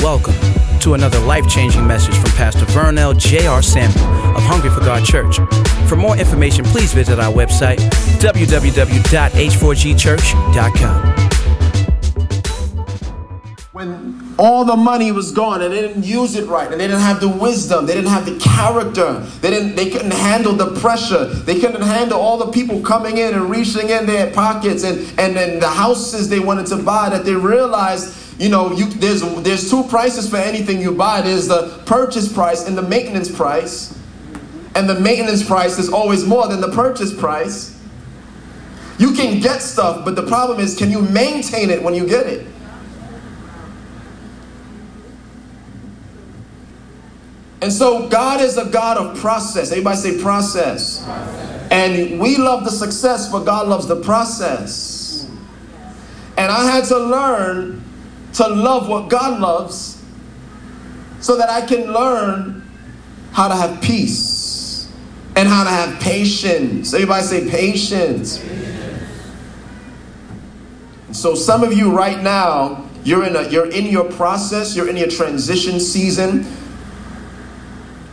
Welcome to another life changing message from Pastor Vernell J.R. Samuel of Hungry for God Church. For more information, please visit our website, www.h4gchurch.com. When all the money was gone and they didn't use it right and they didn't have the wisdom, they didn't have the character, they didn't they couldn't handle the pressure, they couldn't handle all the people coming in and reaching in their pockets and, and then the houses they wanted to buy that they realized you know, you, there's there's two prices for anything you buy. There's the purchase price and the maintenance price, and the maintenance price is always more than the purchase price. You can get stuff, but the problem is, can you maintain it when you get it? And so God is a God of process. Everybody say process. process. And we love the success, but God loves the process. And I had to learn to love what God loves so that I can learn how to have peace and how to have patience. Everybody say patience. So some of you right now, you're in a you're in your process, you're in your transition season.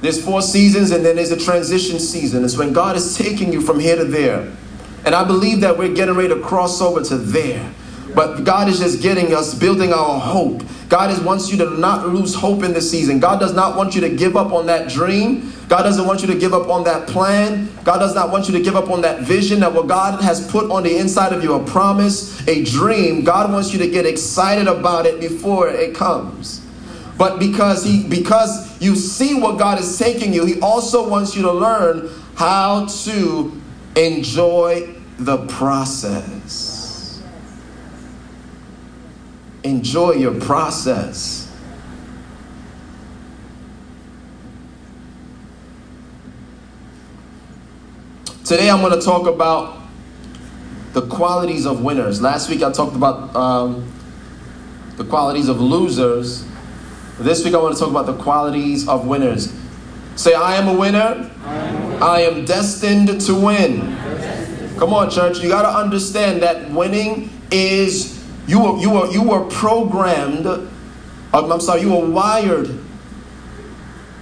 There's four seasons and then there's a transition season. It's when God is taking you from here to there. And I believe that we're getting ready to cross over to there. But God is just getting us, building our hope. God is, wants you to not lose hope in this season. God does not want you to give up on that dream. God doesn't want you to give up on that plan. God does not want you to give up on that vision that what God has put on the inside of you a promise, a dream. God wants you to get excited about it before it comes. But because he because you see what God is taking you, he also wants you to learn how to enjoy the process. Enjoy your process. Today I'm going to talk about the qualities of winners. Last week I talked about um, the qualities of losers. This week I want to talk about the qualities of winners. Say, I am a winner. I am, destined to win. Come on, church. You got to understand that winning is you were, you were, you were programmed, um, I'm sorry, you were wired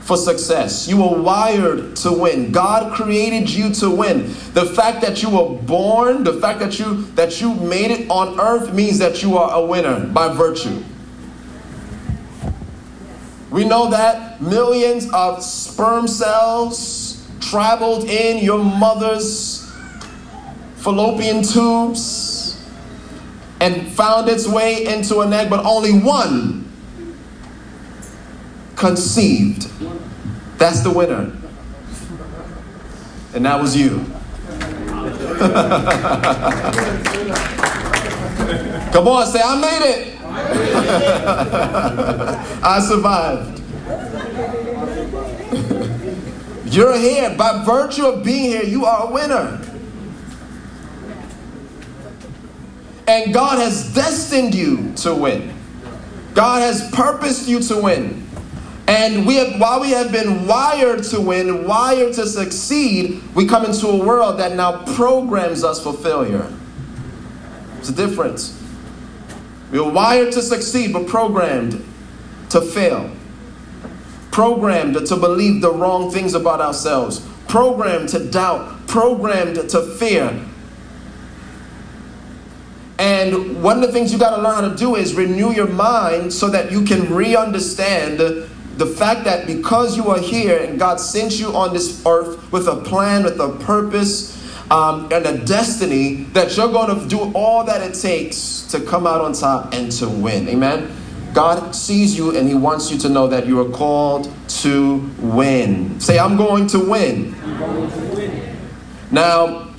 for success. You were wired to win. God created you to win. The fact that you were born, the fact that you that you made it on earth means that you are a winner by virtue. We know that millions of sperm cells traveled in your mother's fallopian tubes and found its way into an egg, but only one conceived. That's the winner. And that was you. Come on, say, I made it. I survived. You're here. By virtue of being here, you are a winner. And God has destined you to win. God has purposed you to win. And we have, while we have been wired to win, wired to succeed, we come into a world that now programs us for failure. It's a difference. We are wired to succeed, but programmed to fail. Programmed to believe the wrong things about ourselves. Programmed to doubt. Programmed to fear. And one of the things you got to learn how to do is renew your mind so that you can re understand the fact that because you are here and God sent you on this earth with a plan, with a purpose, um, and a destiny, that you're going to do all that it takes to come out on top and to win. Amen. God sees you and He wants you to know that you are called to win. Say, I'm going to win. Going to win. Now,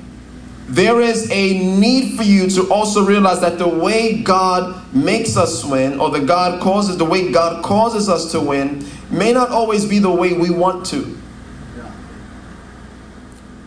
there is a need for you to also realize that the way God makes us win, or the God causes the way God causes us to win, may not always be the way we want to.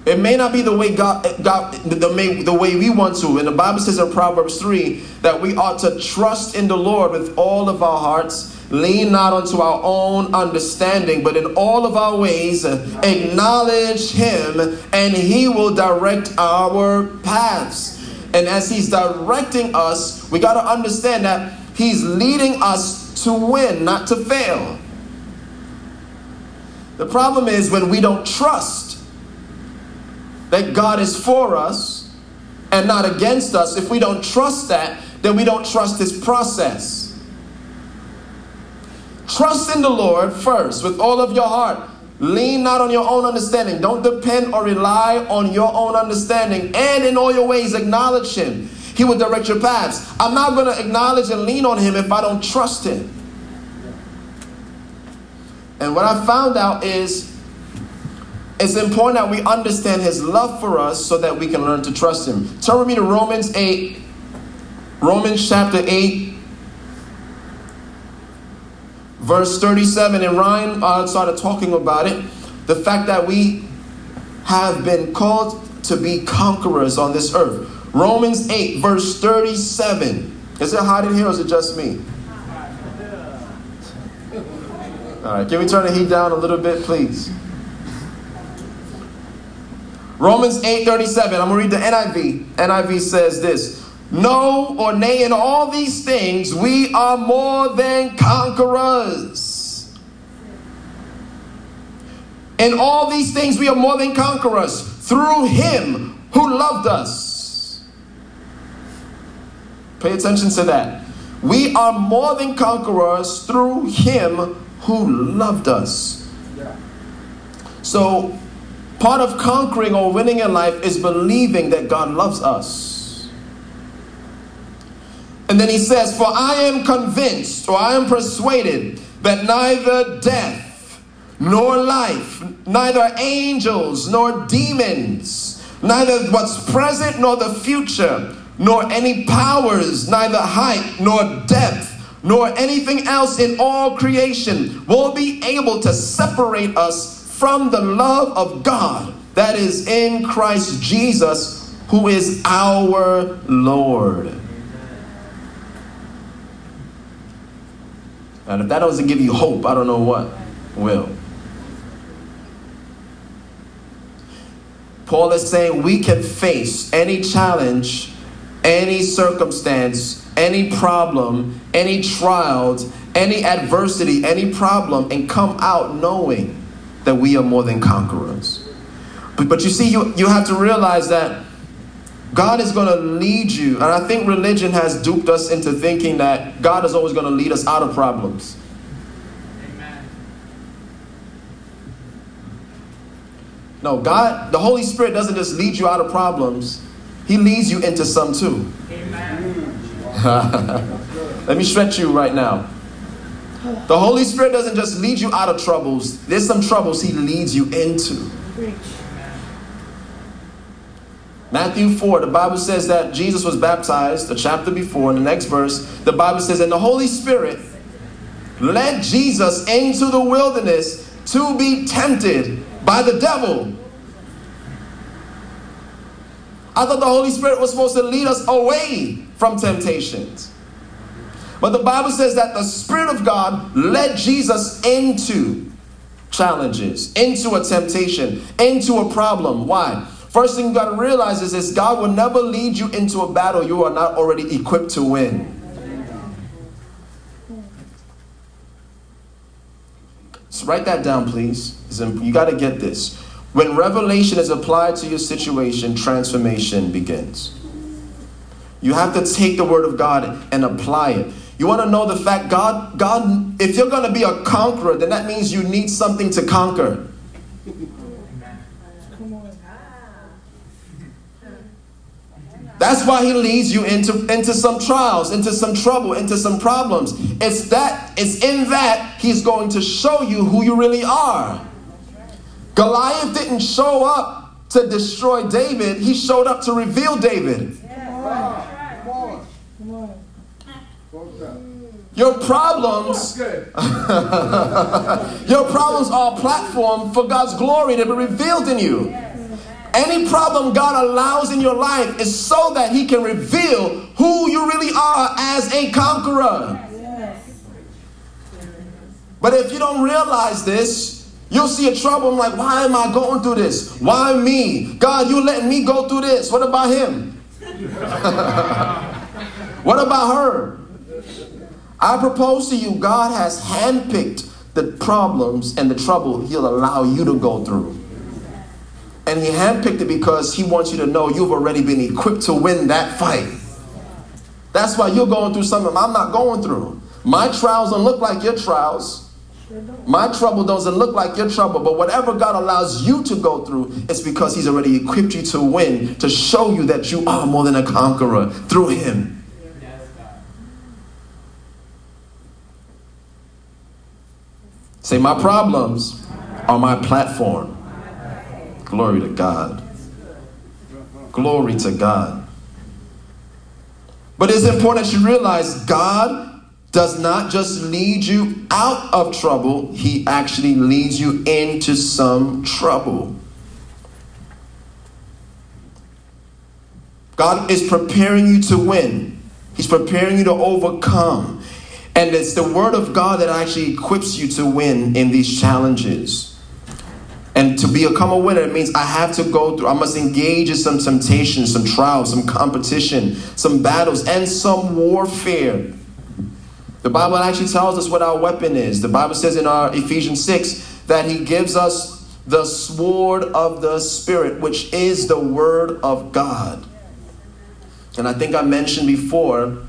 It may not be the way God, God the, the, the way we want to. And the Bible says in Proverbs 3 that we ought to trust in the Lord with all of our hearts lean not unto our own understanding, but in all of our ways uh, acknowledge Him, and He will direct our paths. And as He's directing us, we got to understand that He's leading us to win, not to fail. The problem is when we don't trust that God is for us and not against us, if we don't trust that, then we don't trust His process. Trust in the Lord first with all of your heart. Lean not on your own understanding. Don't depend or rely on your own understanding. And in all your ways, acknowledge Him. He will direct your paths. I'm not going to acknowledge and lean on Him if I don't trust Him. And what I found out is it's important that we understand His love for us so that we can learn to trust Him. Turn with me to Romans 8. Romans chapter 8, verse 37. And Ryan uh, started talking about it. The fact that we have been called to be conquerors on this earth. Romans 8, verse 37. Is it hot in here or is it just me? All right, can we turn the heat down a little bit, please? Romans 8:37. I'm gonna read the NIV. NIV says this: No, or nay, in all these things we are more than conquerors. In all these things we are more than conquerors through Him who loved us. Pay attention to that. We are more than conquerors through Him who loved us. So, part of conquering or winning in life is believing that God loves us. And then he says, For I am convinced or I am persuaded that neither death nor life, neither angels nor demons, neither what's present nor the future, nor any powers, neither height nor depth nor anything else in all creation will be able to separate us from the love of God that is in Christ Jesus, who is our Lord. And if that doesn't give you hope, I don't know what will. Paul is saying we can face any challenge, any circumstance, any problem, any trials, any adversity, any problem, and come out knowing that we are more than conquerors. But, but you see, you, you have to realize that God is going to lead you. And I think religion has duped us into thinking that God is always going to lead us out of problems. No, God, the Holy Spirit doesn't just lead you out of problems, He leads you into some too. Let me stretch you right now. The Holy Spirit doesn't just lead you out of troubles, there's some troubles He leads you into. Matthew 4, the Bible says that Jesus was baptized, the chapter before, in the next verse, the Bible says, And the Holy Spirit led Jesus into the wilderness to be tempted by the devil. I thought the Holy Spirit was supposed to lead us away from temptations. But the Bible says that the Spirit of God led Jesus into challenges, into a temptation, into a problem. Why? First thing you got to realize is this God will never lead you into a battle you are not already equipped to win. So write that down, please. You got to get this. When revelation is applied to your situation, transformation begins. You have to take the word of God and apply it. You want to know the fact God God if you're going to be a conqueror, then that means you need something to conquer. That's why he leads you into, into some trials, into some trouble, into some problems. It's that it's in that he's going to show you who you really are. Goliath didn't show up to destroy David, he showed up to reveal David. Your problems, your problems are a platform for God's glory to be revealed in you. Any problem God allows in your life is so that He can reveal who you really are as a conqueror. But if you don't realize this, you'll see a trouble. I'm like, why am I going through this? Why me? God, you letting me go through this. What about him? what about her? I propose to you, God has handpicked the problems and the trouble He'll allow you to go through. And He handpicked it because He wants you to know you've already been equipped to win that fight. That's why you're going through something I'm not going through. My trials don't look like your trials. My trouble doesn't look like your trouble, but whatever God allows you to go through, it's because He's already equipped you to win, to show you that you are more than a conqueror through Him. Say, my problems are my platform. Glory to God. Glory to God. But it's important that you realize God does not just lead you out of trouble, He actually leads you into some trouble. God is preparing you to win, He's preparing you to overcome. And it's the Word of God that actually equips you to win in these challenges. And to become a winner, it means I have to go through, I must engage in some temptations, some trials, some competition, some battles, and some warfare. The Bible actually tells us what our weapon is. The Bible says in our Ephesians 6 that He gives us the sword of the Spirit, which is the Word of God. And I think I mentioned before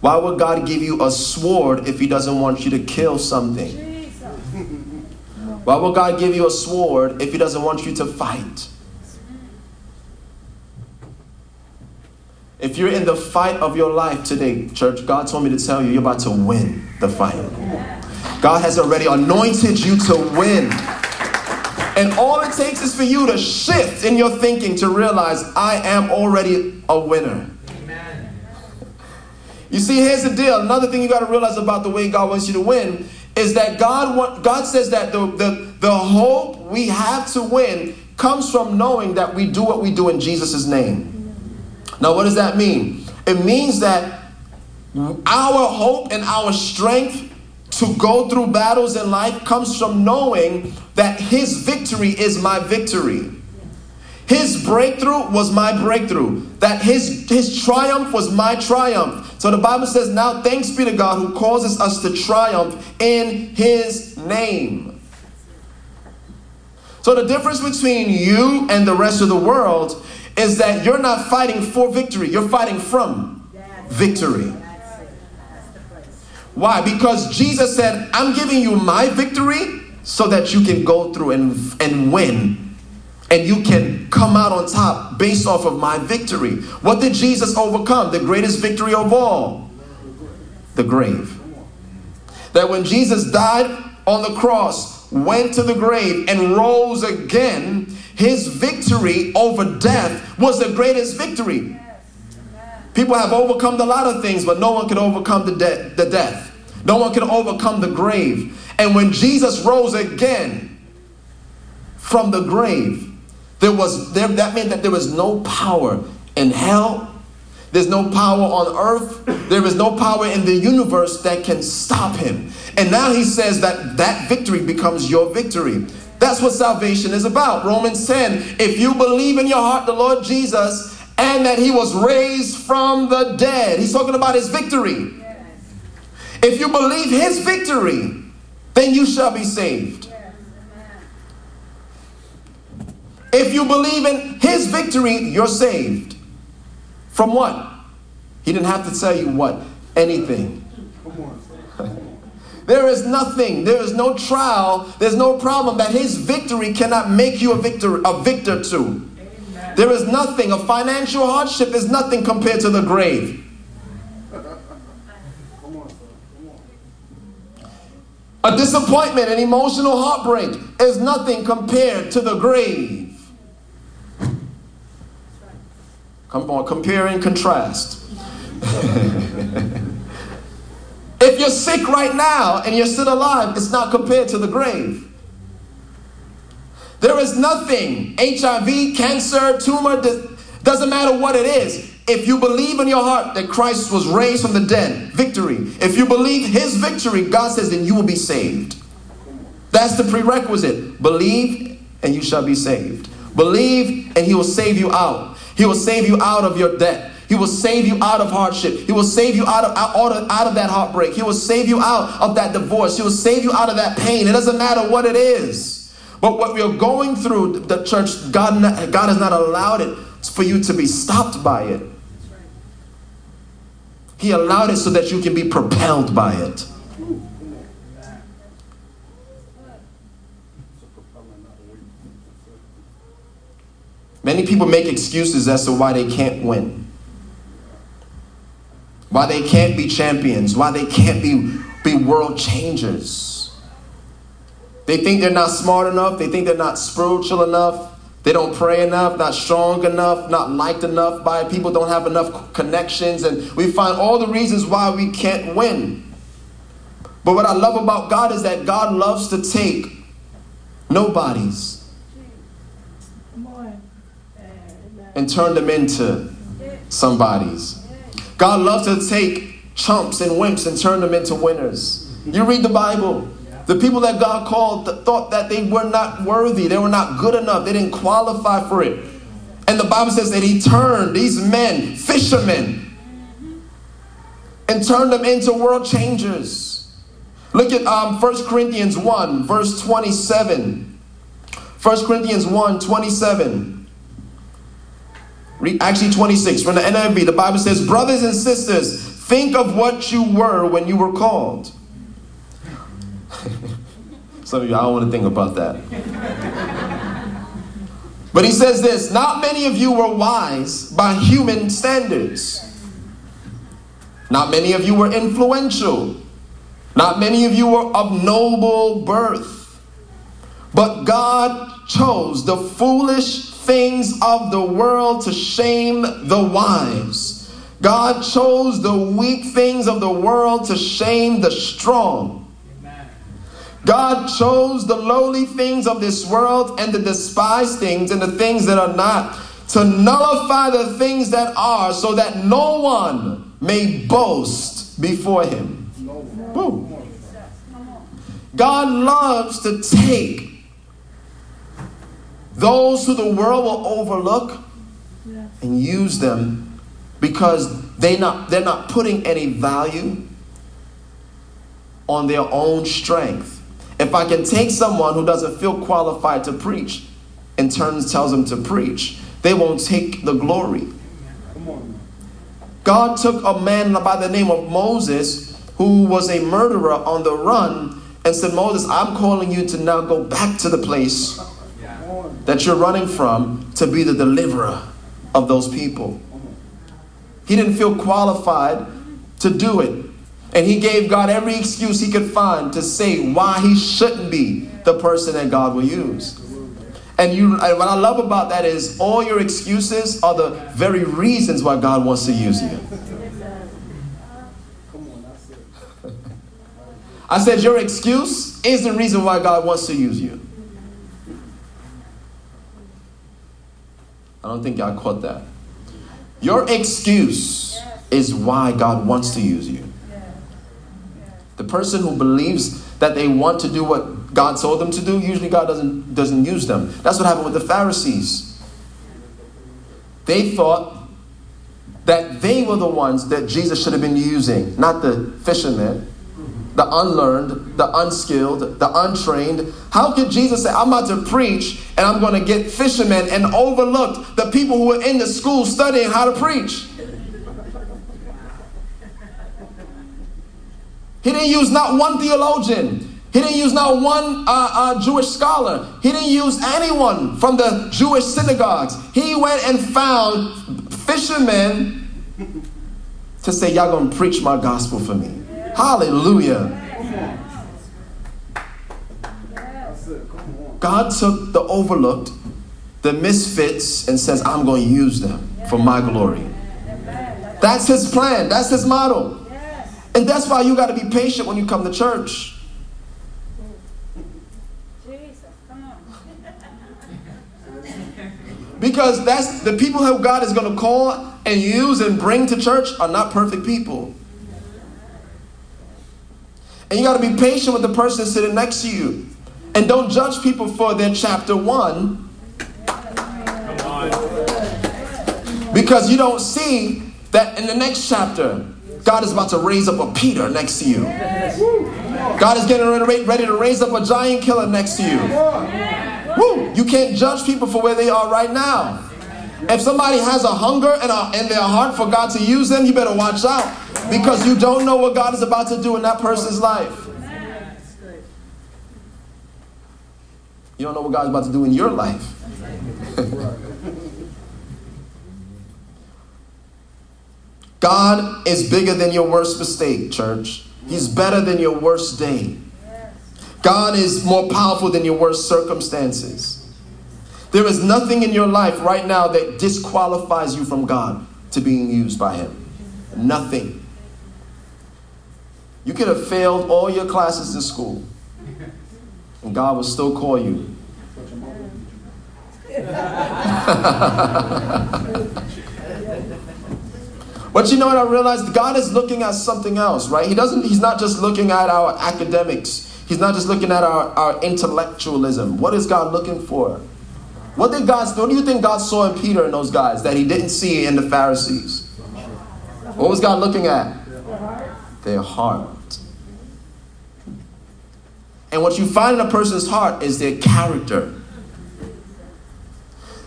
why would God give you a sword if He doesn't want you to kill something? Why would God give you a sword if He doesn't want you to fight? If you're in the fight of your life today, church, God told me to tell you you're about to win the fight. God has already anointed you to win. And all it takes is for you to shift in your thinking to realize I am already a winner. Amen. You see, here's the deal. Another thing you got to realize about the way God wants you to win is that God God says that the, the, the hope we have to win comes from knowing that we do what we do in Jesus' name. Now, what does that mean? It means that our hope and our strength to go through battles in life comes from knowing that His victory is my victory. His breakthrough was my breakthrough. That his, his triumph was my triumph. So the Bible says, Now thanks be to God who causes us to triumph in his name. So the difference between you and the rest of the world is that you're not fighting for victory, you're fighting from victory. Why? Because Jesus said, I'm giving you my victory so that you can go through and, and win and you can come out on top based off of my victory. What did Jesus overcome? The greatest victory of all the grave. That when Jesus died on the cross, went to the grave, and rose again, his victory over death was the greatest victory. People have overcome a lot of things, but no one can overcome the, de- the death. No one can overcome the grave. And when Jesus rose again from the grave, there was there, that meant that there was no power in hell. There's no power on earth. There is no power in the universe that can stop him. And now he says that that victory becomes your victory. That's what salvation is about. Romans 10. If you believe in your heart the Lord Jesus and that he was raised from the dead, he's talking about his victory. If you believe his victory, then you shall be saved. If you believe in his victory, you're saved. From what? He didn't have to tell you what? Anything. there is nothing, there is no trial, there's no problem that his victory cannot make you a victor, a victor to. There is nothing, a financial hardship is nothing compared to the grave. A disappointment, an emotional heartbreak is nothing compared to the grave. Come on, compare and contrast. if you're sick right now and you're still alive, it's not compared to the grave. There is nothing, HIV, cancer, tumor, doesn't matter what it is. If you believe in your heart that Christ was raised from the dead, victory. If you believe his victory, God says, then you will be saved. That's the prerequisite. Believe and you shall be saved. Believe and he will save you out. He will save you out of your debt. He will save you out of hardship. He will save you out of, out, of, out of that heartbreak. He will save you out of that divorce. He will save you out of that pain. It doesn't matter what it is. But what we're going through, the church, God, God has not allowed it for you to be stopped by it. He allowed it so that you can be propelled by it. Many people make excuses as to why they can't win, why they can't be champions, why they can't be, be world changers. They think they're not smart enough, they think they're not spiritual enough, they don't pray enough, not strong enough, not liked enough by people, don't have enough connections, and we find all the reasons why we can't win. But what I love about God is that God loves to take nobodies and turn them into somebodies. God loves to take chumps and wimps and turn them into winners. You read the Bible. The people that God called thought that they were not worthy, they were not good enough, they didn't qualify for it. And the Bible says that He turned these men, fishermen, and turned them into world changers. Look at um, 1 Corinthians 1, verse 27. 1 Corinthians 1 27. Actually, 26 from the NIV, the Bible says, Brothers and sisters, think of what you were when you were called. Some of you, I don't want to think about that. but he says this Not many of you were wise by human standards. Not many of you were influential. Not many of you were of noble birth. But God chose the foolish things of the world to shame the wise. God chose the weak things of the world to shame the strong. God chose the lowly things of this world and the despised things and the things that are not to nullify the things that are so that no one may boast before him. Boom. God loves to take those who the world will overlook and use them because they not, they're not putting any value on their own strength. If I can take someone who doesn't feel qualified to preach and turns tells them to preach, they won't take the glory. God took a man by the name of Moses who was a murderer on the run and said, Moses, I'm calling you to now go back to the place that you're running from to be the deliverer of those people. He didn't feel qualified to do it. And he gave God every excuse he could find to say why he shouldn't be the person that God will use. And you, what I love about that is all your excuses are the very reasons why God wants to use you. I said, Your excuse is the reason why God wants to use you. I don't think y'all caught that. Your excuse is why God wants to use you. The person who believes that they want to do what God told them to do, usually God doesn't, doesn't use them. That's what happened with the Pharisees. They thought that they were the ones that Jesus should have been using, not the fishermen the unlearned, the unskilled, the untrained. How could Jesus say, I'm about to preach and I'm going to get fishermen and overlook the people who were in the school studying how to preach? He didn't use not one theologian. He didn't use not one uh, uh, Jewish scholar. He didn't use anyone from the Jewish synagogues. He went and found fishermen to say, Y'all gonna preach my gospel for me. Hallelujah. God took the overlooked, the misfits, and says, I'm going to use them for my glory. That's his plan, that's his model. And that's why you got to be patient when you come to church. Because that's the people who God is going to call and use and bring to church are not perfect people. And you got to be patient with the person sitting next to you. And don't judge people for their chapter one. Because you don't see that in the next chapter, God is about to raise up a Peter next to you. God is getting ready to raise up a giant killer next to you. Woo! You can't judge people for where they are right now. If somebody has a hunger and, a, their heart for God to use them, you better watch out because you don't know what God is about to do in that person's life. You don't know what God's about to do in your life. God is bigger than your worst mistake, church. He's better than your worst day. God is more powerful than your worst circumstances. There is nothing in your life right now that disqualifies you from God to being used by Him. Nothing. You could have failed all your classes in school, and God will still call you. But you know what I realized? God is looking at something else, right? He doesn't, he's not just looking at our academics. He's not just looking at our, our intellectualism. What is God looking for? What did God what do you think God saw in Peter and those guys that he didn't see in the Pharisees? What was God looking at? Their heart. And what you find in a person's heart is their character.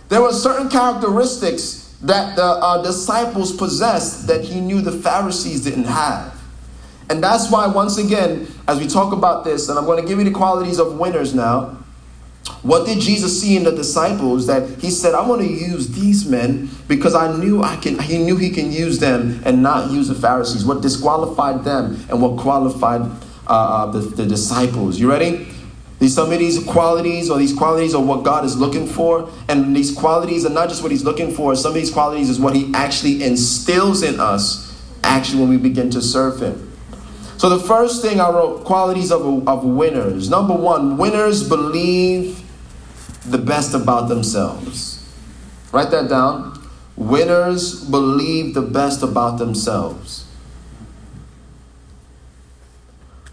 There were certain characteristics that the uh, disciples possessed that he knew the Pharisees didn't have. And that's why, once again, as we talk about this, and I'm going to give you the qualities of winners now. What did Jesus see in the disciples that he said, I want to use these men because I knew I can, he knew he can use them and not use the Pharisees. What disqualified them and what qualified uh, uh the, the disciples. You ready? These, some of these qualities or these qualities are what God is looking for. And these qualities are not just what He's looking for, some of these qualities is what He actually instills in us actually when we begin to serve Him. So the first thing I wrote qualities of, of winners. Number one, winners believe the best about themselves. Write that down. Winners believe the best about themselves.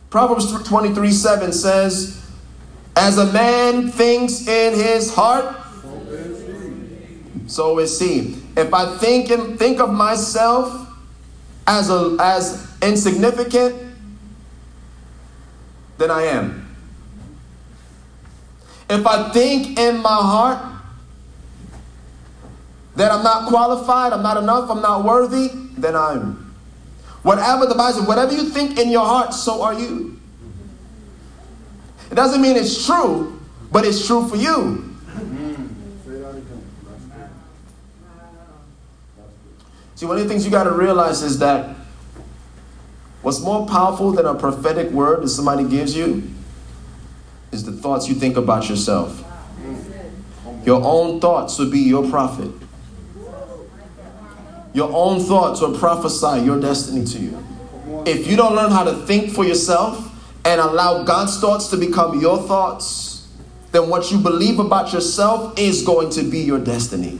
Proverbs 23 7 says, as a man thinks in his heart, so is he. If I think and think of myself as a, as insignificant, then I am. If I think in my heart that I'm not qualified, I'm not enough, I'm not worthy, then I'm. Whatever the Bible says, whatever you think in your heart, so are you. It doesn't mean it's true, but it's true for you. See, one of the things you got to realize is that what's more powerful than a prophetic word that somebody gives you is the thoughts you think about yourself. Your own thoughts will be your prophet. Your own thoughts will prophesy your destiny to you. If you don't learn how to think for yourself, and allow God's thoughts to become your thoughts, then what you believe about yourself is going to be your destiny.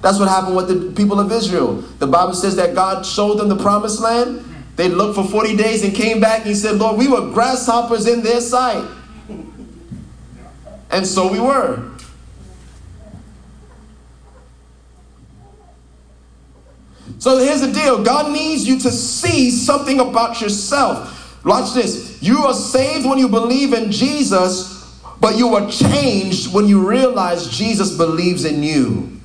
That's what happened with the people of Israel. The Bible says that God showed them the promised land. They looked for 40 days and came back and said, Lord, we were grasshoppers in their sight. And so we were. So here's the deal God needs you to see something about yourself. Watch this. You are saved when you believe in Jesus, but you are changed when you realize Jesus believes in you.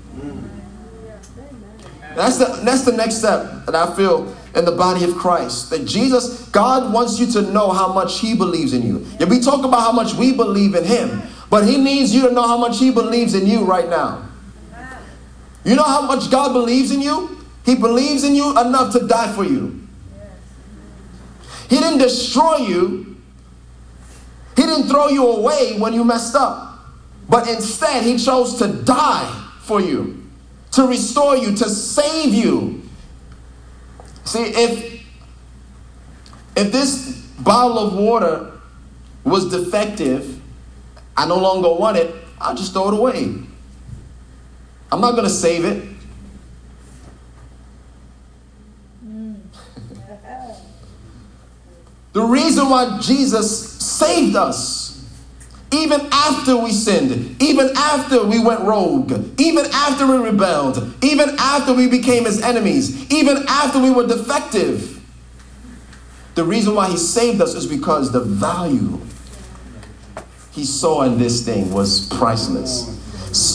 That's the, that's the next step that I feel in the body of Christ. That Jesus, God wants you to know how much He believes in you. Yeah, we talk about how much we believe in Him, but He needs you to know how much He believes in you right now. You know how much God believes in you? He believes in you enough to die for you. He didn't destroy you. He didn't throw you away when you messed up. But instead, He chose to die for you, to restore you, to save you. See, if, if this bottle of water was defective, I no longer want it, I'll just throw it away. I'm not going to save it. Mm. The reason why Jesus saved us Even after we sinned, even after we went rogue, even after we rebelled, even after we became his enemies, even after we were defective. The reason why he saved us is because the value he saw in this thing was priceless.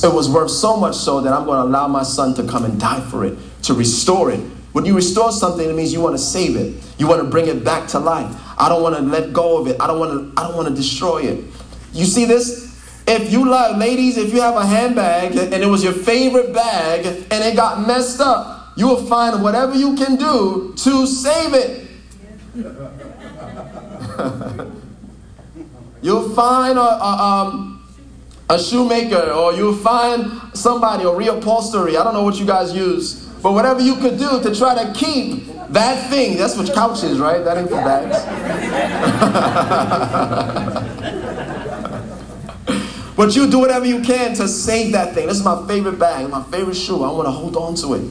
It was worth so much so that I'm going to allow my son to come and die for it, to restore it. When you restore something, it means you want to save it. You want to bring it back to life. I don't want to let go of it. I don't want to I don't want to destroy it. You see this? If you love ladies, if you have a handbag and it was your favorite bag and it got messed up, you will find whatever you can do to save it. You'll find a, a, um, a shoemaker or you'll find somebody or reupholstery. I don't know what you guys use. But whatever you could do to try to keep that thing, that's what couch is, right? That ain't for bags. but you do whatever you can to save that thing. This is my favorite bag, my favorite shoe. I want to hold on to it.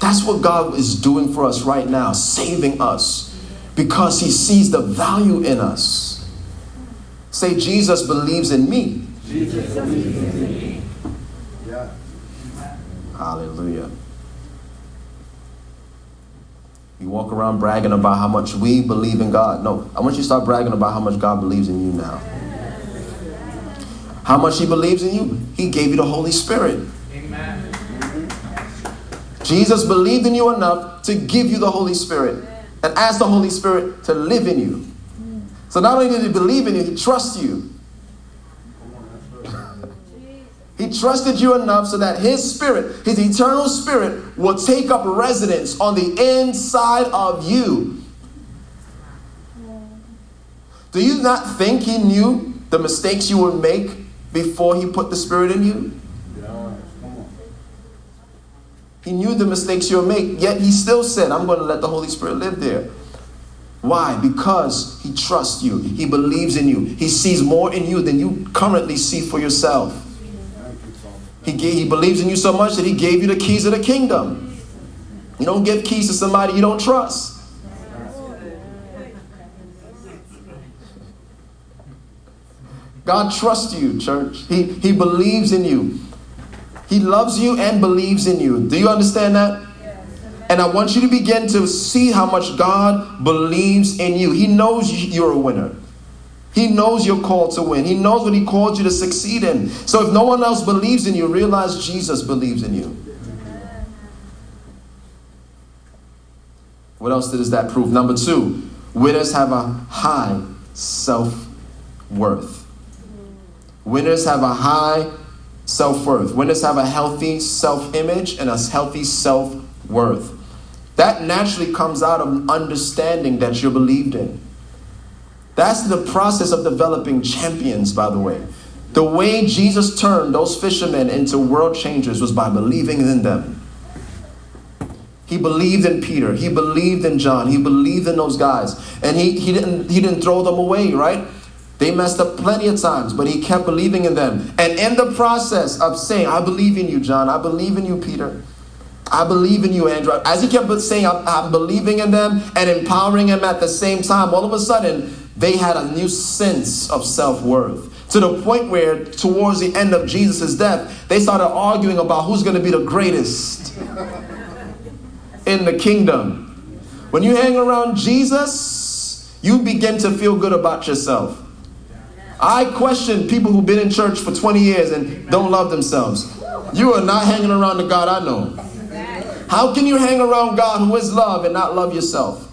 That's what God is doing for us right now, saving us because he sees the value in us. Say, Jesus believes in me. Jesus believes in me. Yeah. Hallelujah. You walk around bragging about how much we believe in God. No, I want you to start bragging about how much God believes in you now. How much He believes in you? He gave you the Holy Spirit. Amen. Jesus believed in you enough to give you the Holy Spirit and ask the Holy Spirit to live in you. So not only did he believe in you, he trusts you. he trusted you enough so that his spirit, his eternal spirit, will take up residence on the inside of you. Do you not think he knew the mistakes you would make before he put the spirit in you? He knew the mistakes you'll make, yet he still said, I'm going to let the Holy Spirit live there. Why? Because he trusts you. He believes in you. He sees more in you than you currently see for yourself. He, gave, he believes in you so much that he gave you the keys of the kingdom. You don't give keys to somebody you don't trust. God trusts you, church. He, he believes in you. He loves you and believes in you. Do you understand that? And I want you to begin to see how much God believes in you. He knows you're a winner. He knows you're called to win. He knows what He called you to succeed in. So if no one else believes in you, realize Jesus believes in you. What else does that prove? Number two, winners have a high self worth. Winners have a high self worth. Winners have a healthy self image and a healthy self worth. That naturally comes out of understanding that you're believed in. That's the process of developing champions, by the way. The way Jesus turned those fishermen into world changers was by believing in them. He believed in Peter. He believed in John. He believed in those guys. And he, he, didn't, he didn't throw them away, right? They messed up plenty of times, but he kept believing in them. And in the process of saying, I believe in you, John, I believe in you, Peter, I believe in you, Andrew. As he kept saying, I'm, believing in them and empowering them at the same time, all of a sudden, they had a new sense of self worth. To the point where, towards the end of Jesus' death, they started arguing about who's going to be the greatest in the kingdom. When you hang around Jesus, you begin to feel good about yourself. I question people who've been in church for 20 years and don't love themselves. You are not hanging around the God I know. How can you hang around God who is love and not love yourself?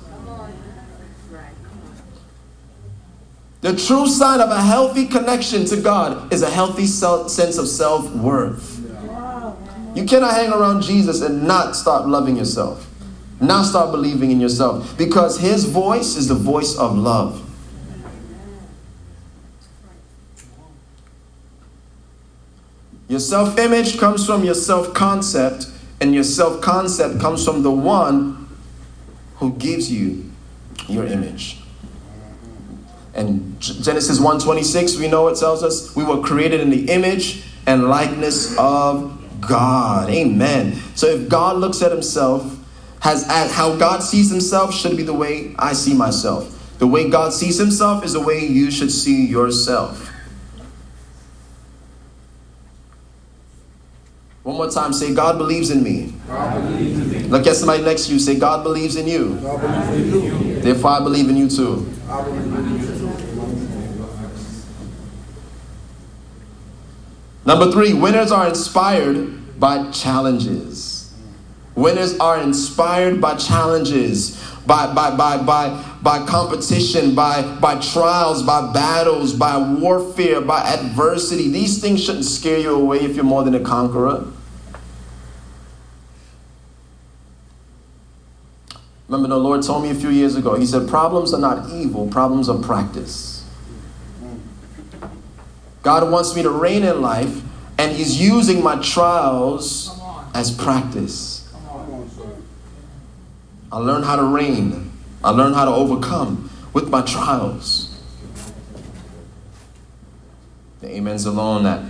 The true sign of a healthy connection to God is a healthy sense of self worth. You cannot hang around Jesus and not start loving yourself, not start believing in yourself, because His voice is the voice of love. Your self image comes from your self concept, and your self concept comes from the one who gives you your image. And Genesis 1:26, we know it tells us we were created in the image and likeness of God. Amen. So if God looks at himself, has how God sees himself should be the way I see myself. The way God sees himself is the way you should see yourself. More time. Say, God believes in me. Look at somebody next to you. Say, God believes in you. Therefore, I believe in you too. Number three, winners are inspired by challenges. Winners are inspired by challenges, by, by, by, by, by competition, by, by trials, by battles, by warfare, by adversity. These things shouldn't scare you away if you're more than a conqueror. Remember, the Lord told me a few years ago, He said, Problems are not evil, problems are practice. God wants me to reign in life, and He's using my trials as practice. I learn how to reign, I learn how to overcome with my trials. The amens alone that.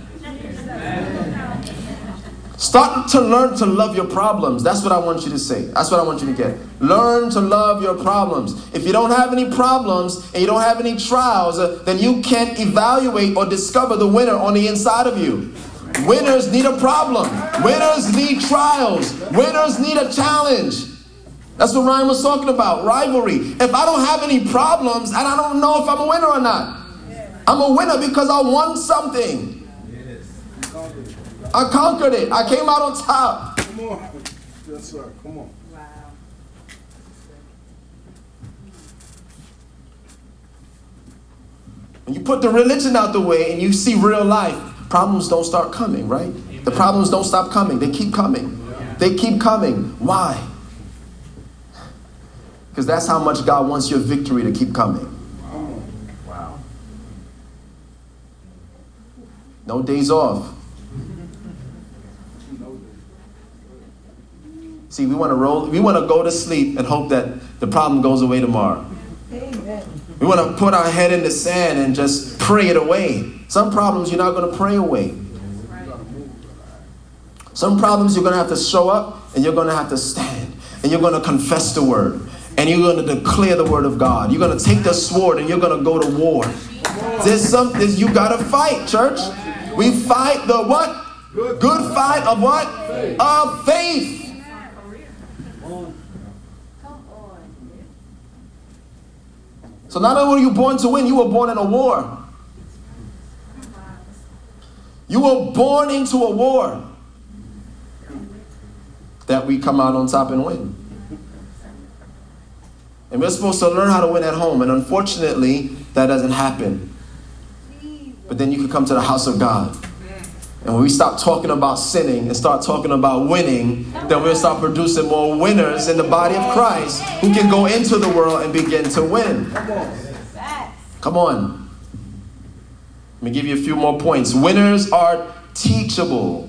Start to learn to love your problems. That's what I want you to say. That's what I want you to get. Learn to love your problems. If you don't have any problems and you don't have any trials, then you can't evaluate or discover the winner on the inside of you. Winners need a problem. Winners need trials. Winners need a challenge. That's what Ryan was talking about rivalry. If I don't have any problems and I don't know if I'm a winner or not, I'm a winner because I won something. I conquered it. I came out on top. Come on. Yes, sir. Come on. Wow. When you put the religion out the way and you see real life, problems don't start coming, right? The problems don't stop coming. They keep coming. They keep coming. Why? Because that's how much God wants your victory to keep coming. Wow. No days off. See, we want to roll, we want to go to sleep and hope that the problem goes away tomorrow. Amen. We want to put our head in the sand and just pray it away. Some problems you're not going to pray away. Some problems you're going to have to show up and you're going to have to stand and you're going to confess the word and you're going to declare the word of God. You're going to take the sword and you're going to go to war. There's something you got to fight, church. We fight the what? Good fight of what? Of faith. So not only were you born to win, you were born in a war. You were born into a war that we come out on top and win. And we're supposed to learn how to win at home. And unfortunately, that doesn't happen. But then you can come to the house of God. And when we stop talking about sinning and start talking about winning, then we'll start producing more winners in the body of Christ who can go into the world and begin to win. Come on. Let me give you a few more points. Winners are teachable.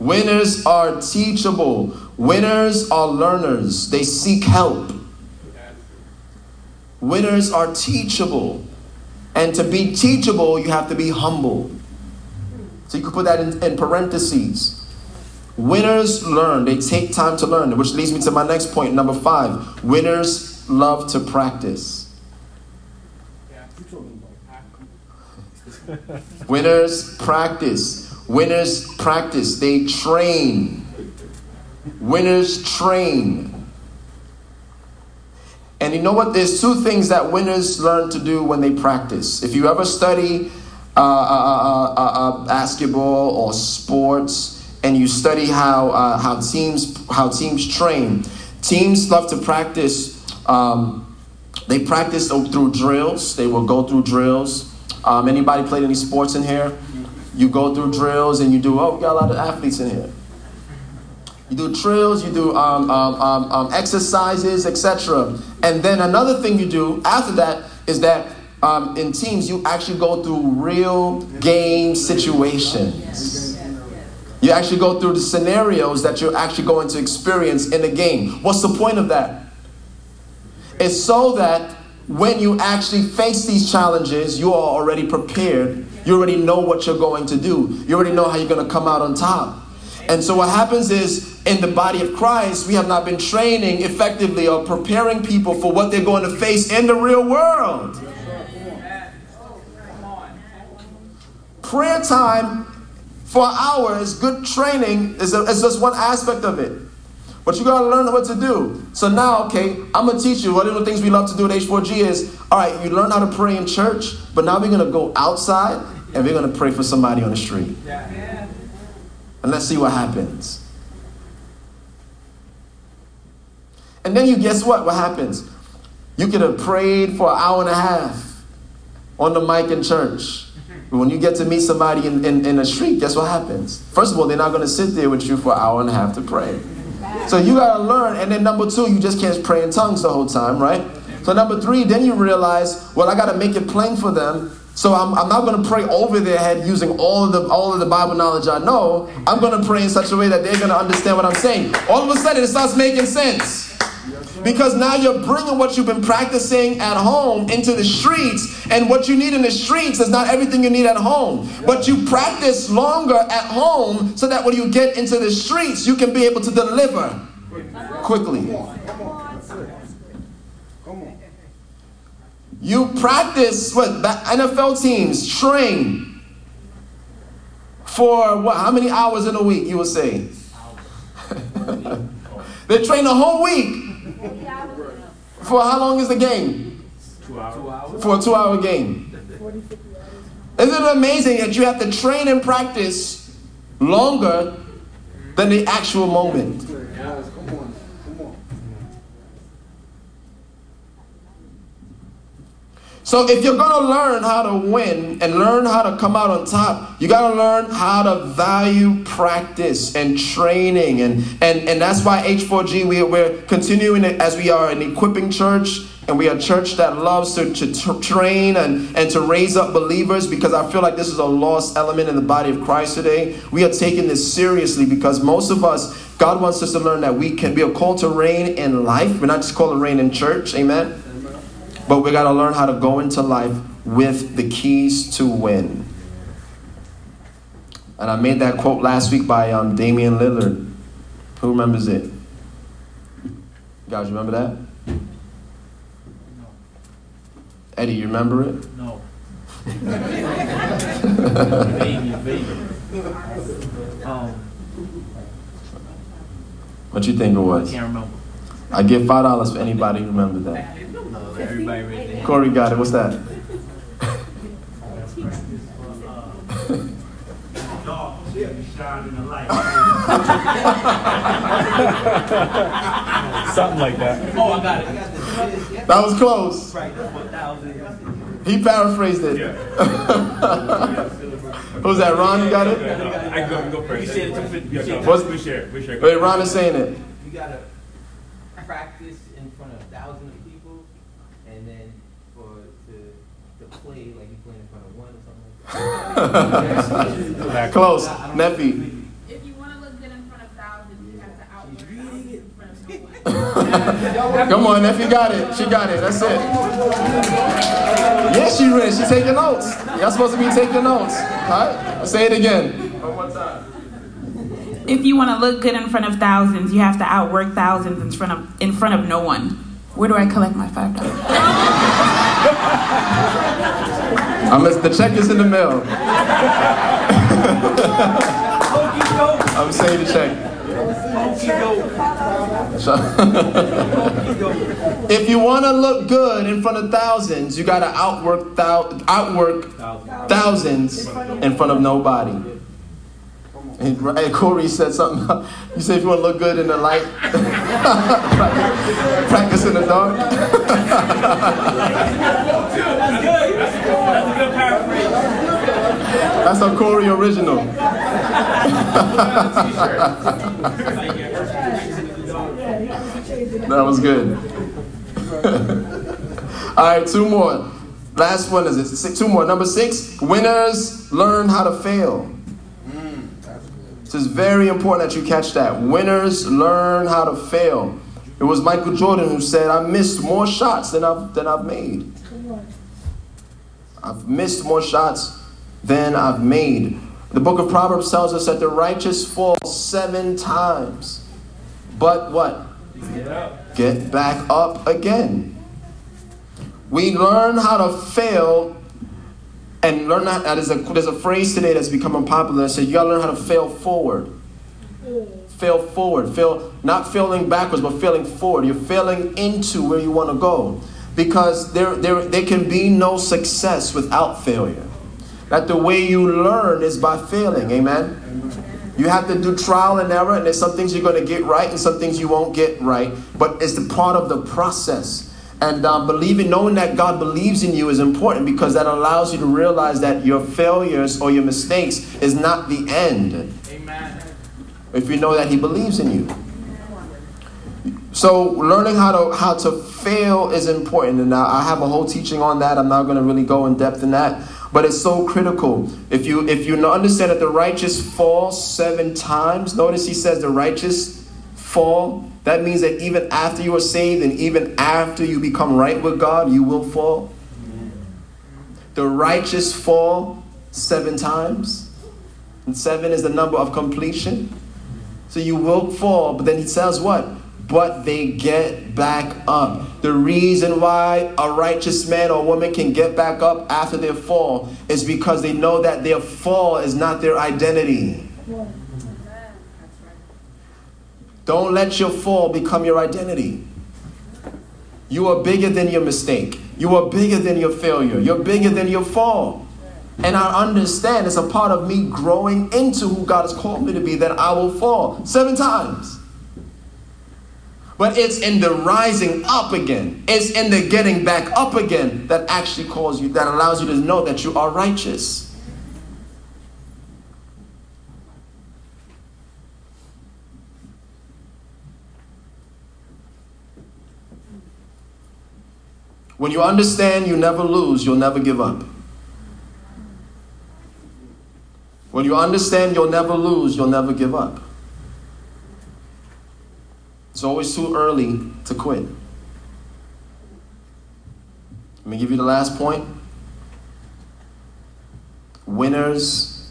Winners are teachable. Winners are learners. They seek help. Winners are teachable. And to be teachable, you have to be humble. So you could put that in, in parentheses. Winners learn, they take time to learn, which leads me to my next point, number five. Winners love to practice. Winners practice. Winners practice. They train. Winners train. And you know what? There's two things that winners learn to do when they practice. If you ever study uh, uh, uh, basketball or sports, and you study how how teams how teams train. Teams love to practice. Um, they practice through drills. They will go through drills. Um, anybody played any sports in here? You go through drills and you do. Oh, we got a lot of athletes in here. You do drills, you do um, um, um, um exercises, etc. And then another thing you do after that is that um, in teams, you actually go through real game situations. You actually go through the scenarios that you're actually going to experience in the game. What's the point of that? It's so that when you actually face these challenges, you are already prepared. You already know what you're going to do. You already know how you're going to come out on top. And so what happens is in the body of Christ, we have not been training effectively or preparing people for what they're going to face in the real world. Prayer time for hours, good training is, a, is just one aspect of it. But you gotta learn what to do. So now, okay, I'm gonna teach you. One of the things we love to do at H4G is, all right, you learn how to pray in church, but now we're gonna go outside and we're gonna pray for somebody on the street. And let's see what happens. And then you guess what? What happens? You could have prayed for an hour and a half on the mic in church. But when you get to meet somebody in, in, in the street, guess what happens? First of all, they're not going to sit there with you for an hour and a half to pray. So you got to learn. And then number two, you just can't pray in tongues the whole time, right? So number three, then you realize, well, I got to make it plain for them. So I'm, I'm not going to pray over their head using all of the all of the Bible knowledge I know. I'm going to pray in such a way that they're going to understand what I'm saying. All of a sudden, it starts making sense. Because now you're bringing what you've been practicing at home into the streets, and what you need in the streets is not everything you need at home. But you practice longer at home so that when you get into the streets, you can be able to deliver quickly. You practice what NFL teams train for what? How many hours in a week? You would say. they train a whole week. For how long is the game? Two hours. For a two-hour game. Isn't it amazing that you have to train and practice longer than the actual moment? So if you're going to learn how to win and learn how to come out on top, you got to learn how to value practice and training. And, and, and that's why H4G, we, we're continuing it as we are an equipping church. And we are a church that loves to, to train and, and to raise up believers because I feel like this is a lost element in the body of Christ today. We are taking this seriously because most of us, God wants us to learn that we can be a called to reign in life. We're not just called to reign in church. Amen. But we got to learn how to go into life with the keys to win. And I made that quote last week by um, Damian Lillard. Who remembers it? You guys remember that? No. Eddie, you remember it? No. Um, What you think it I was? can't remember. I give five dollars for anybody who remembered that. No, everybody right there. Corey got it. What's that? Something like that. Oh, I got it. That was close. He paraphrased it. Who's that? Ron, you got it? I go, go first. You said 250. You said What's- We share. We share. Wait, Ron is saying it. You gotta practice in front of thousands of people, and then for to to like you play in front of one or something like that. Close. Nephi. If you want to look good in front of thousands, you have to outwork thousands in front of no one. Come on, Nephi got it. She got it. That's it. Yes, she read. She's taking notes. Y'all supposed to be taking notes. All right? Say it again. If you want to look good in front of thousands, you have to outwork thousands in front of in front of no one. Where do I collect my five dollars? I'm the check is in the mail. I'm saying the check. if you want to look good in front of thousands, you got to outwork thou- outwork thousands in front of nobody. And right, Corey said something. You said if you want to look good in the light, practice in the dark. That's good. That's a good paraphrase. That's a Corey original. that was good. All right, two more. Last one is it? Two more. Number six. Winners learn how to fail. This is very important that you catch that. Winners learn how to fail. It was Michael Jordan who said, "I missed more shots than I've than I've made. I've missed more shots than I've made." The book of Proverbs tells us that the righteous fall seven times, but what? Get up. Get back up again. We learn how to fail And learn that. there's a, there's a phrase today that's becoming popular that says you gotta learn how to fail forward. Fail forward. Fail, not failing backwards, but failing forward. You're failing into where you want to go. Because there, there, there can be no success without failure. That the way you learn is by failing. Amen? You have to do trial and error, and there's some things you're going to get right and some things you won't get right. But it's the part of the process. And um, believing, knowing that God believes in you is important because that allows you to realize that your failures or your mistakes is not the end. Amen. If you know that He believes in you. So learning how to how to fail is important, and I have a whole teaching on that. I'm not going to really go in depth in that, but it's so critical. If you if you understand that the righteous fall seven times, notice He says the righteous fall. That means that even after you are saved and even after you become right with God, you will fall. The righteous fall seven times. And seven is the number of completion. So you will fall, but then he says what? But they get back up. The reason why a righteous man or woman can get back up after their fall is because they know that their fall is not their identity. Don't let your fall become your identity. You are bigger than your mistake. You are bigger than your failure. You're bigger than your fall. And I understand it's a part of me growing into who God has called me to be that I will fall seven times. But it's in the rising up again, it's in the getting back up again that actually calls you, that allows you to know that you are righteous. When you understand you never lose, you'll never give up. When you understand you'll never lose, you'll never give up. It's always too early to quit. Let me give you the last point. Winners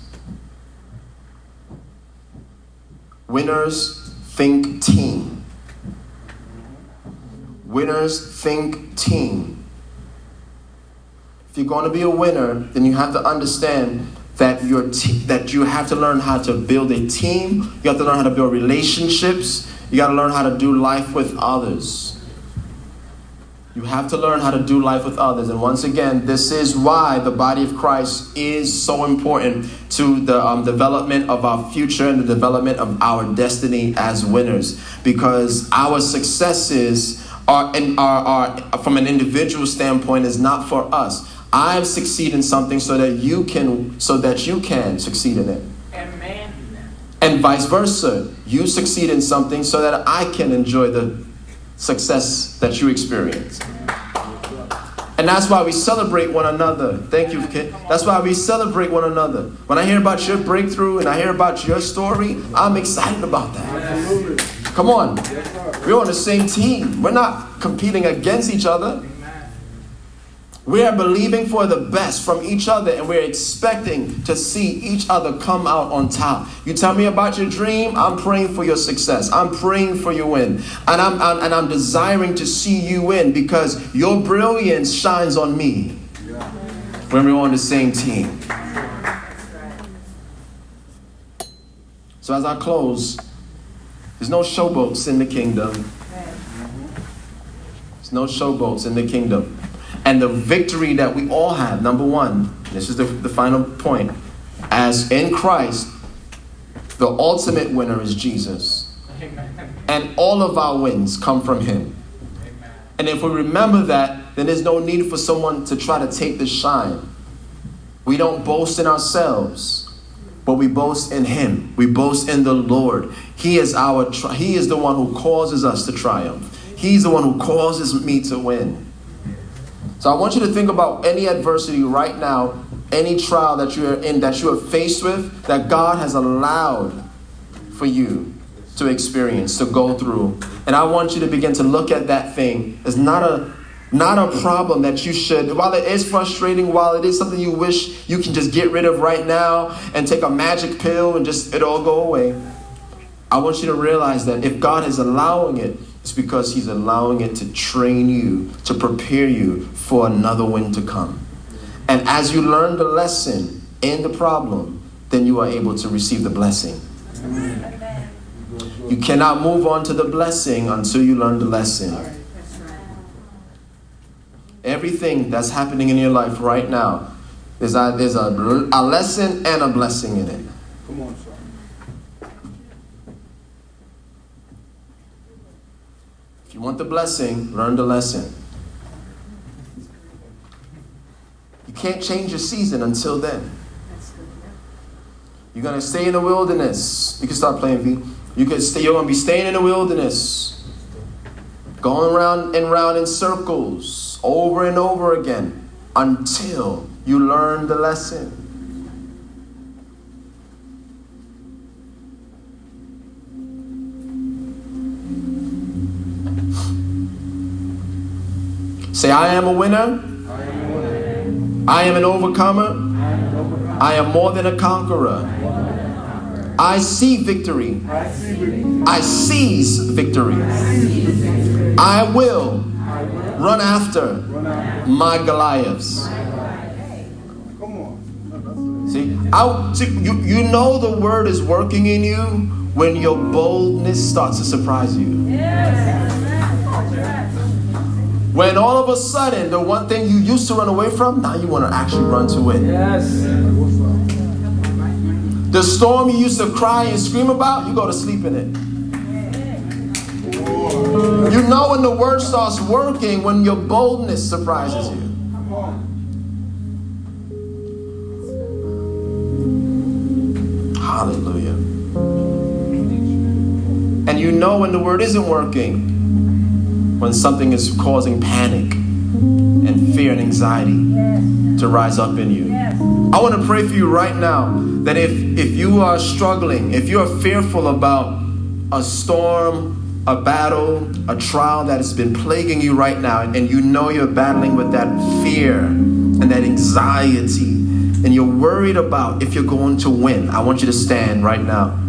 winners think team. Winners think team. If you're going to be a winner, then you have to understand that you te- that you have to learn how to build a team. You have to learn how to build relationships. You got to learn how to do life with others. You have to learn how to do life with others. And once again, this is why the body of Christ is so important to the um, development of our future and the development of our destiny as winners. Because our successes are, in, are, are from an individual standpoint, is not for us. I've succeeded in something so that you can so that you can succeed in it. And vice versa. You succeed in something so that I can enjoy the success that you experience. And that's why we celebrate one another. Thank you, Kid. That's why we celebrate one another. When I hear about your breakthrough and I hear about your story, I'm excited about that. Come on. We're on the same team. We're not competing against each other. We are believing for the best from each other and we're expecting to see each other come out on top. You tell me about your dream, I'm praying for your success. I'm praying for your win. And I'm, I'm and I'm desiring to see you win because your brilliance shines on me when we're on the same team. So as I close, there's no showboats in the kingdom. There's no showboats in the kingdom. And the victory that we all have, number one, this is the, the final point, as in Christ, the ultimate winner is Jesus. Amen. And all of our wins come from Him. Amen. And if we remember that, then there's no need for someone to try to take the shine. We don't boast in ourselves, but we boast in Him. We boast in the Lord. He is our. He is the one who causes us to triumph. He's the one who causes me to win. So I want you to think about any adversity right now, any trial that you're in, that you are faced with, that God has allowed for you to experience, to go through. And I want you to begin to look at that thing as not a not a problem that you should, while it is frustrating, while it is something you wish you can just get rid of right now and take a magic pill and just it all go away. I want you to realize that if God is allowing it, it's because He's allowing it to train you, to prepare you for another win to come. And as you learn the lesson in the problem, then you are able to receive the blessing. You cannot move on to the blessing until you learn the lesson. Everything that's happening in your life right now, there's a, there's a, a lesson and a blessing in it. Come on, son. If you want the blessing, learn the lesson. You can't change your season until then. You're gonna stay in the wilderness. You can start playing V. You can stay. You're gonna be staying in the wilderness, going around and round in circles over and over again until you learn the lesson. Say, I am a winner. I am an overcomer. I am more than a conqueror. I see victory. I seize victory. I will run after my Goliaths. See, I, see you, you know the word is working in you when your boldness starts to surprise you. When all of a sudden, the one thing you used to run away from, now you want to actually run to it. Yes. The storm you used to cry and scream about, you go to sleep in it. You know when the word starts working when your boldness surprises you. Come on. Hallelujah. And you know when the word isn't working, when something is causing panic and fear and anxiety to rise up in you. I want to pray for you right now that if, if you are struggling, if you are fearful about a storm, a battle, a trial that has been plaguing you right now, and you know you're battling with that fear and that anxiety, and you're worried about if you're going to win, I want you to stand right now.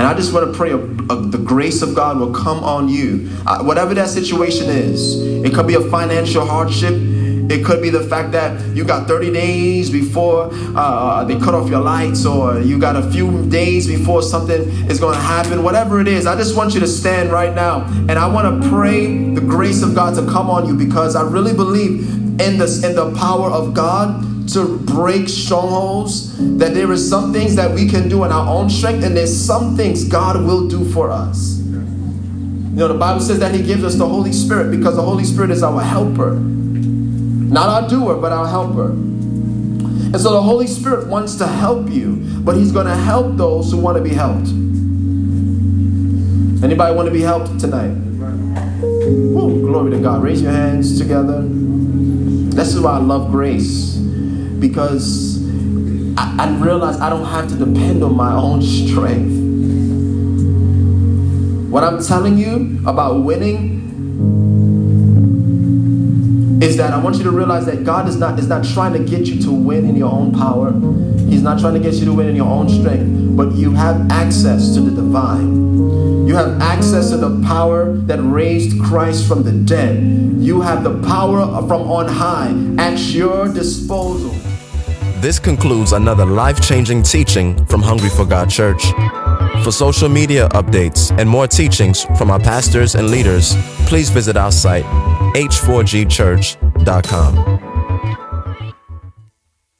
And I just want to pray a, a- the grace of God will come on you. Uh, whatever that situation is, it could be a financial hardship. It could be the fact that you got 30 days before uh, they cut off your lights, or you got a few days before something is going to happen. Whatever it is, I just want you to stand right now. And I want to pray the grace of God to come on you because I really believe in this in the power of God to break strongholds. That there is some things that we can do in our own strength, and there's some things God will do for us. You know, the Bible says that He gives us the Holy Spirit because the Holy Spirit is our helper. Not our doer, but our helper. And so the Holy Spirit wants to help you, but He's going to help those who want to be helped. Anybody want to be helped tonight? Glory to God. Raise your hands together. This is why I love grace. Because I, I realize I don't have to depend on my own strength. What I'm telling you about winning is that I want you to realize that God is not is not trying to get you to win in your own power. He's not trying to get you to win in your own strength, but you have access to the divine. You have access to the power that raised Christ from the dead. You have the power from on high at your disposal. This concludes another life changing teaching from Hungry for God Church. For social media updates and more teachings from our pastors and leaders, please visit our site, h4gchurch.com.